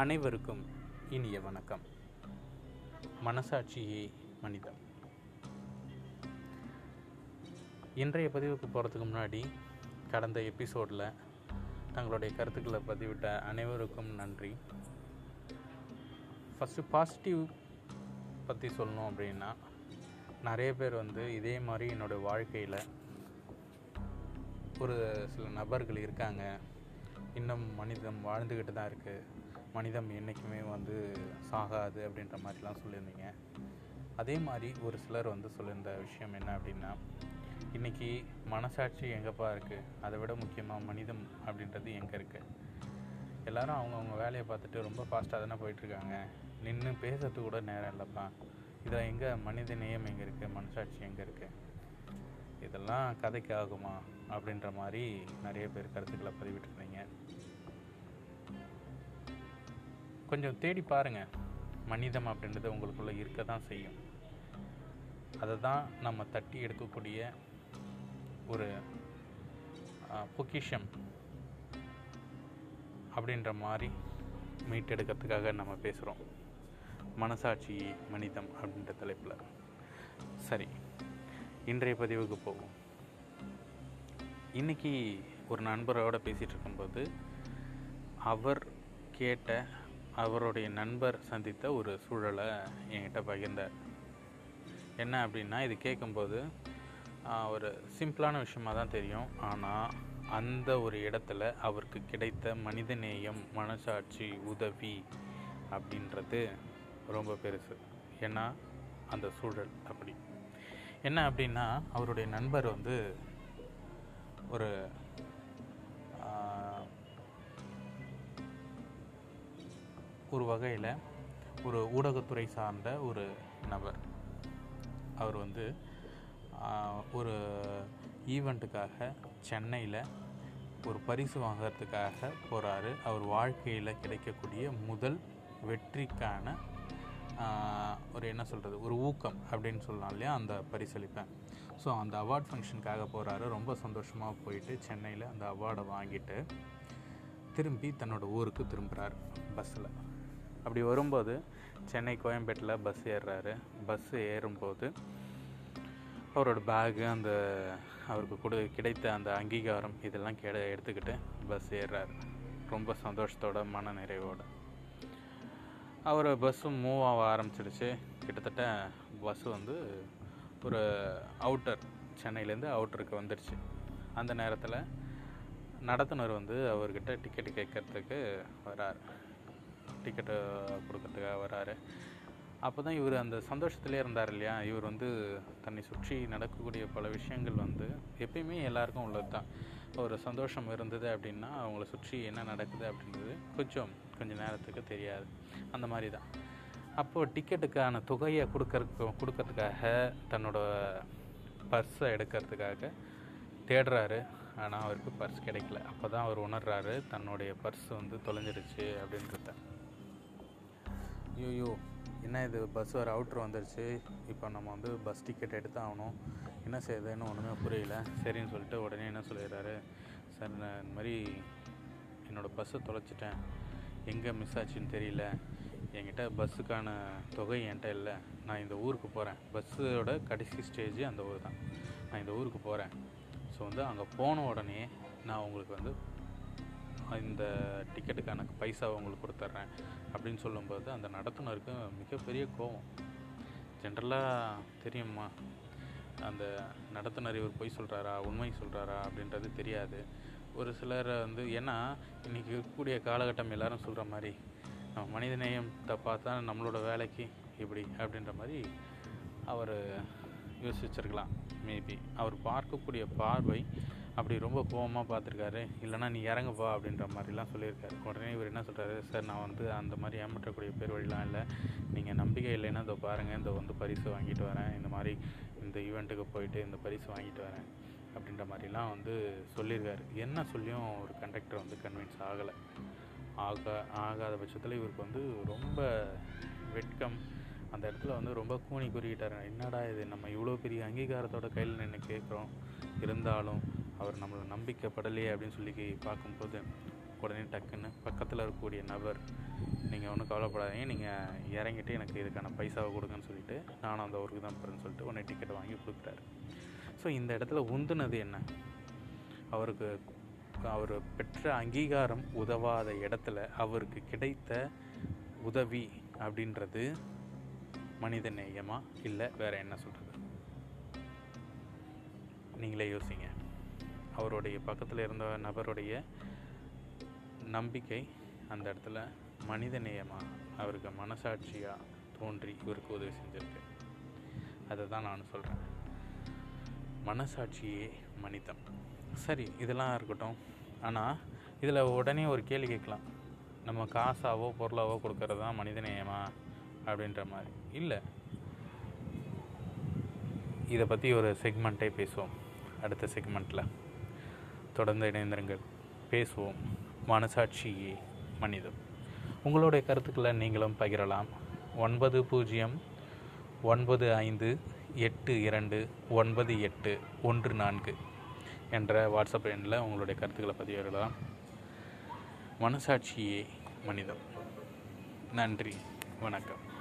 அனைவருக்கும் இனிய வணக்கம். மனசாட்சியே மனிதம். இன்றைய பதிவுக்கு போகிறதுக்கு முன்னாடி கடந்த எபிசோடில் தங்களுடைய கருத்துக்களை பதிவிட்ட அனைவருக்கும் நன்றி. ஃபஸ்ட்டு பாசிட்டிவ் பற்றி சொல்லணும் அப்படின்னா நிறைய பேர் வந்து இதே மாதிரி என்னோடய வாழ்க்கையில் ஒரு சில நபர்கள் இருக்காங்க. இன்னும் மனிதம் வாழ்ந்துக்கிட்டு தான் இருக்குது மனிதம் என்றைக்குமே வந்து சாகாது அப்படின்ற மாதிரிலாம் சொல்லியிருந்தீங்க. அதே மாதிரி ஒரு சிலர் வந்து சொல்லியிருந்த விஷயம் என்ன அப்படின்னா இன்றைக்கி மனசாட்சி எங்கேப்பா இருக்குது அதை விட முக்கியமாக மனிதம் அப்படின்றது எங்கே இருக்குது எல்லோரும் அவங்கவுங்க வேலையை பார்த்துட்டு ரொம்ப ஃபாஸ்ட்டாக தானே போயிட்டுருக்காங்க. நின்று பேசுறதுக்கு கூட நேரம் இல்லைப்பா. இதில் எங்கே மனித நேயம் எங்கே இருக்குது மனசாட்சி எங்கே இருக்குது இதெல்லாம் கதைக்கு ஆகுமா? அப்படின்ற மாதிரி நிறைய பேர் கருத்துக்களை பதிவிட்டிருந்தீங்க. கொஞ்சம் தேடி பாருங்கள் மனிதம் அப்படின்றது உங்களுக்குள்ளே இருக்க தான் செய்யும். அதை தான் நம்ம தட்டி எடுக்கக்கூடிய ஒரு பொக்கிஷம். அப்படின்ற மாதிரி மீட்டெடுக்கிறதுக்காக நம்ம பேசுகிறோம் மனசாட்சி மனிதம் அப்படின்ற தலைப்பில். சரி இன்றைய பதிவுக்கு போவோம். இன்றைக்கி ஒரு நண்பரோடு பேசிகிட்டு இருக்கும்போது அவர் கேட்ட அவருடைய நண்பர் சந்தித்த ஒரு சூழலை என்கிட்ட பகிர்ந்தார். என்ன அப்படின்னா இது கேட்கும்போது ஒரு சிம்பிளான விஷயமாக தான் தெரியும். ஆனால் அந்த ஒரு இடத்துல அவருக்கு கிடைத்த மனிதநேயம் மனசாட்சி உதவி அப்படின்றது ரொம்ப பெருசு. ஏன்னா அந்த சூழல் அப்படி. என்ன அப்படின்னா அவருடைய நண்பர் வந்து ஒரு ஒரு வகையில் ஒரு ஊடகத்துறை சார்ந்த ஒரு நபர். அவர் வந்து ஒரு ஈவெண்ட்டுக்காக சென்னையில் ஒரு பரிசு வாங்கிறதுக்காக போகிறாரு அவர் வாழ்க்கையில் கிடைக்கக்கூடிய முதல் வெற்றிக்கான ஒரு என்ன சொல்கிறது ஒரு ஊக்கம் அப்படின்னு சொல்லலாம் இல்லையா? அந்த பரிசளிப்பேன் ஸோ அந்த அவார்ட் ஃபங்க்ஷனுக்காக போகிறாரு ரொம்ப சந்தோஷமாக போயிட்டு சென்னையில் அந்த அவார்டை வாங்கிட்டு திரும்பி தன்னோட ஊருக்கு திரும்புகிறார் பஸ்ஸில் அப்படி வரும்போது சென்னை கோயம்பேட்டில் பஸ் ஏறுறாரு. பஸ் ஏறும்போது அவரோட பேகு அந்த அவருக்கு கொடு கிடைத்த அந்த அங்கீகாரம் இதெல்லாம் கெட எடுத்துக்கிட்டு பஸ் ஏறுறாரு. ரொம்ப சந்தோஷத்தோட மன நிறைவோடு அவர் பஸ்ஸும் மூவ் ஆக ஆரம்பிச்சிடுச்சு. கிட்டத்தட்ட பஸ்ஸு வந்து ஒரு அவுட்டர் சென்னையிலேருந்து அவுட்டருக்கு வந்துடுச்சு. அந்த நேரத்தில் நடத்துனர் வந்து அவர்கிட்ட டிக்கெட் கேட்கறதுக்கு வரார். டிக்கெட்டை கொடுக்கறதுக்காக வராரு. அப்போ தான் இவர் அந்த சந்தோஷத்துலேயே இருந்தார் இல்லையா? இவர் வந்து தன்னை சுற்றி நடக்கக்கூடிய பல விஷயங்கள் வந்து எப்பயுமே எல்லாருக்கும் உள்ளது தான் ஒரு சந்தோஷம் இருந்தது அப்படின்னா அவங்கள சுற்றி என்ன நடக்குது அப்படின்றது கொஞ்சம் கொஞ்சம் நேரத்துக்கு தெரியாது. அந்த மாதிரி தான் அப்போது டிக்கெட்டுக்கான தொகையை கொடுக்கறதுக்கு கொடுக்கறதுக்காக தன்னோட பர்ஸை எடுக்கிறதுக்காக தேடுறாரு. ஆனால் அவருக்கு பர்ஸ் கிடைக்கல. அப்போ தான் அவர் உணர்றாரு தன்னுடைய பர்ஸ் வந்து தொலைஞ்சிருச்சு அப்படின்றத. ஐயோ என்ன இது? பஸ் வேறு அவுட்ரு வந்துருச்சு. இப்போ நம்ம வந்து பஸ் டிக்கெட் எடுத்து ஆகணும் என்ன செய்யுதுன்னு ஒன்றுமே புரியல. சரின்னு சொல்லிட்டு உடனே என்ன சொல்லிடுறாரு? சார் நான் இந்த மாதிரி என்னோடய பஸ்ஸை தொலைச்சிட்டேன். எங்கே மிஸ் ஆச்சுன்னு தெரியல. என்கிட்ட பஸ்ஸுக்கான தொகை என்கிட்ட இல்லை. நான் இந்த ஊருக்கு போகிறேன் பஸ்ஸோட கடைசி ஸ்டேஜ் அந்த ஊர் தான். நான் இந்த ஊருக்கு போகிறேன் ஸோ வந்து அங்கே போன உடனே நான் உங்களுக்கு வந்து இந்த டிக்கெட்டுக்கான பைசாவை உங்களுக்கு கொடுத்துட்றேன் அப்படின்னு சொல்லும்போது அந்த நடத்துனருக்கு மிகப்பெரிய கோபம் ஜென்ரலாக தெரியுமா அந்த நடத்துனர் இவர் பொய் சொல்கிறாரா உண்மை சொல்கிறாரா அப்படின்றது தெரியாது. ஒரு சிலர் வந்து ஏன்னா இன்றைக்கி இருக்கக்கூடிய காலகட்டம் எல்லோரும் சொல்கிற மாதிரி நம்ம மனிதநேயம் தான் நம்மளோட வேலைக்கு இப்படி அப்படின்ற மாதிரி அவர் யோசிச்சிருக்கலாம். மேபி அவர் பார்க்கக்கூடிய பார்வை அப்படி ரொம்ப கோபமாக பார்த்துருக்காரு. இல்லைனா நீ இறங்குப்பா அப்படின்ற மாதிரிலாம் சொல்லியிருக்காரு. உடனே இவர் என்ன சொல்கிறாரு சார் நான் வந்து அந்த மாதிரி ஏமாற்றக்கூடிய பேர் வழிலாம் இல்லை. நீங்கள் நம்பிக்கை இல்லைன்னா இதோ பாருங்கள் இந்த வந்து பரிசு வாங்கிட்டு வரேன். இந்த மாதிரி இந்த ஈவெண்ட்டுக்கு போயிட்டு இந்த பரிசு வாங்கிட்டு வரேன். அப்படின்ற மாதிரிலாம் வந்து சொல்லியிருக்காரு. என்ன சொல்லியும் ஒரு கண்டக்டர் வந்து கன்வின்ஸ் ஆகலை. ஆக ஆகாத பட்சத்தில் இவருக்கு வந்து ரொம்ப வெட்கம். அந்த இடத்துல வந்து ரொம்ப கூனி குறிக்கிட்டார் என்னடா இது? நம்ம இவ்வளோ பெரிய அங்கீகாரத்தோட கையில் நின்று கேட்குறோம். இருந்தாலும் அவர் நம்மளை நம்பிக்கைப்படலையே அப்படின்னு சொல்லி பார்க்கும்போது உடனே டக்குன்னு பக்கத்தில் இருக்கக்கூடிய நபர் நீங்கள் ஒன்றும் கவலைப்படாதீங்க. நீங்கள் இறங்கிட்டு எனக்கு இதுக்கான பைசாவை கொடுங்கன்னு சொல்லிட்டு நானும் அந்த ஊருக்கு தான் போகிறேன்னு சொல்லிட்டு உடனே டிக்கெட் வாங்கி கொடுக்குறாரு. ஸோ இந்த இடத்துல உந்துனது என்ன? அவருக்கு அவர் பெற்ற அங்கீகாரம் உதவாத இடத்துல அவருக்கு கிடைத்த உதவி அப்படின்றது மனித நேயமா இல்லை வேறு என்ன சொல்கிறது நீங்களே யோசிங்க. அவருடைய பக்கத்தில் இருந்த நபருடைய நம்பிக்கை அந்த இடத்துல மனிதநேயமாக அவருக்கு மனசாட்சியாக தோன்றி இவருக்கு உதவி செஞ்சிருக்கு. அதை தான் நான் சொல்கிறேன் மனசாட்சியே மனிதம் சரி இதெல்லாம் இருக்கட்டும். ஆனால் இதில் உடனே ஒரு கேள்வி கேட்கலாம். நம்ம காசாவோ பொருளாவோ கொடுக்கறது தான் மனிதநேயமா அப்படின்ற மாதிரி. இல்லை. இதை பற்றி ஒரு செக்மெண்ட்டே பேசுவோம். அடுத்த செக்மெண்ட்டில் தொடர்ந்து இணைந்திருங்கள். பேசுவோம். மனசாட்சியே மனிதம். உங்களுடைய கருத்துக்களை நீங்களும் பகிரலாம். ஒன்பது பூஜ்ஜியம் ஒன்பது ஐந்து எட்டு இரண்டு ஒன்பது எட்டு ஒன்று நான்கு என்ற வாட்ஸ்அப் எண்ணில் உங்களுடைய கருத்துக்களை பதிவிடலாம். மனசாட்சியே மனிதம். நன்றி. வணக்கம்.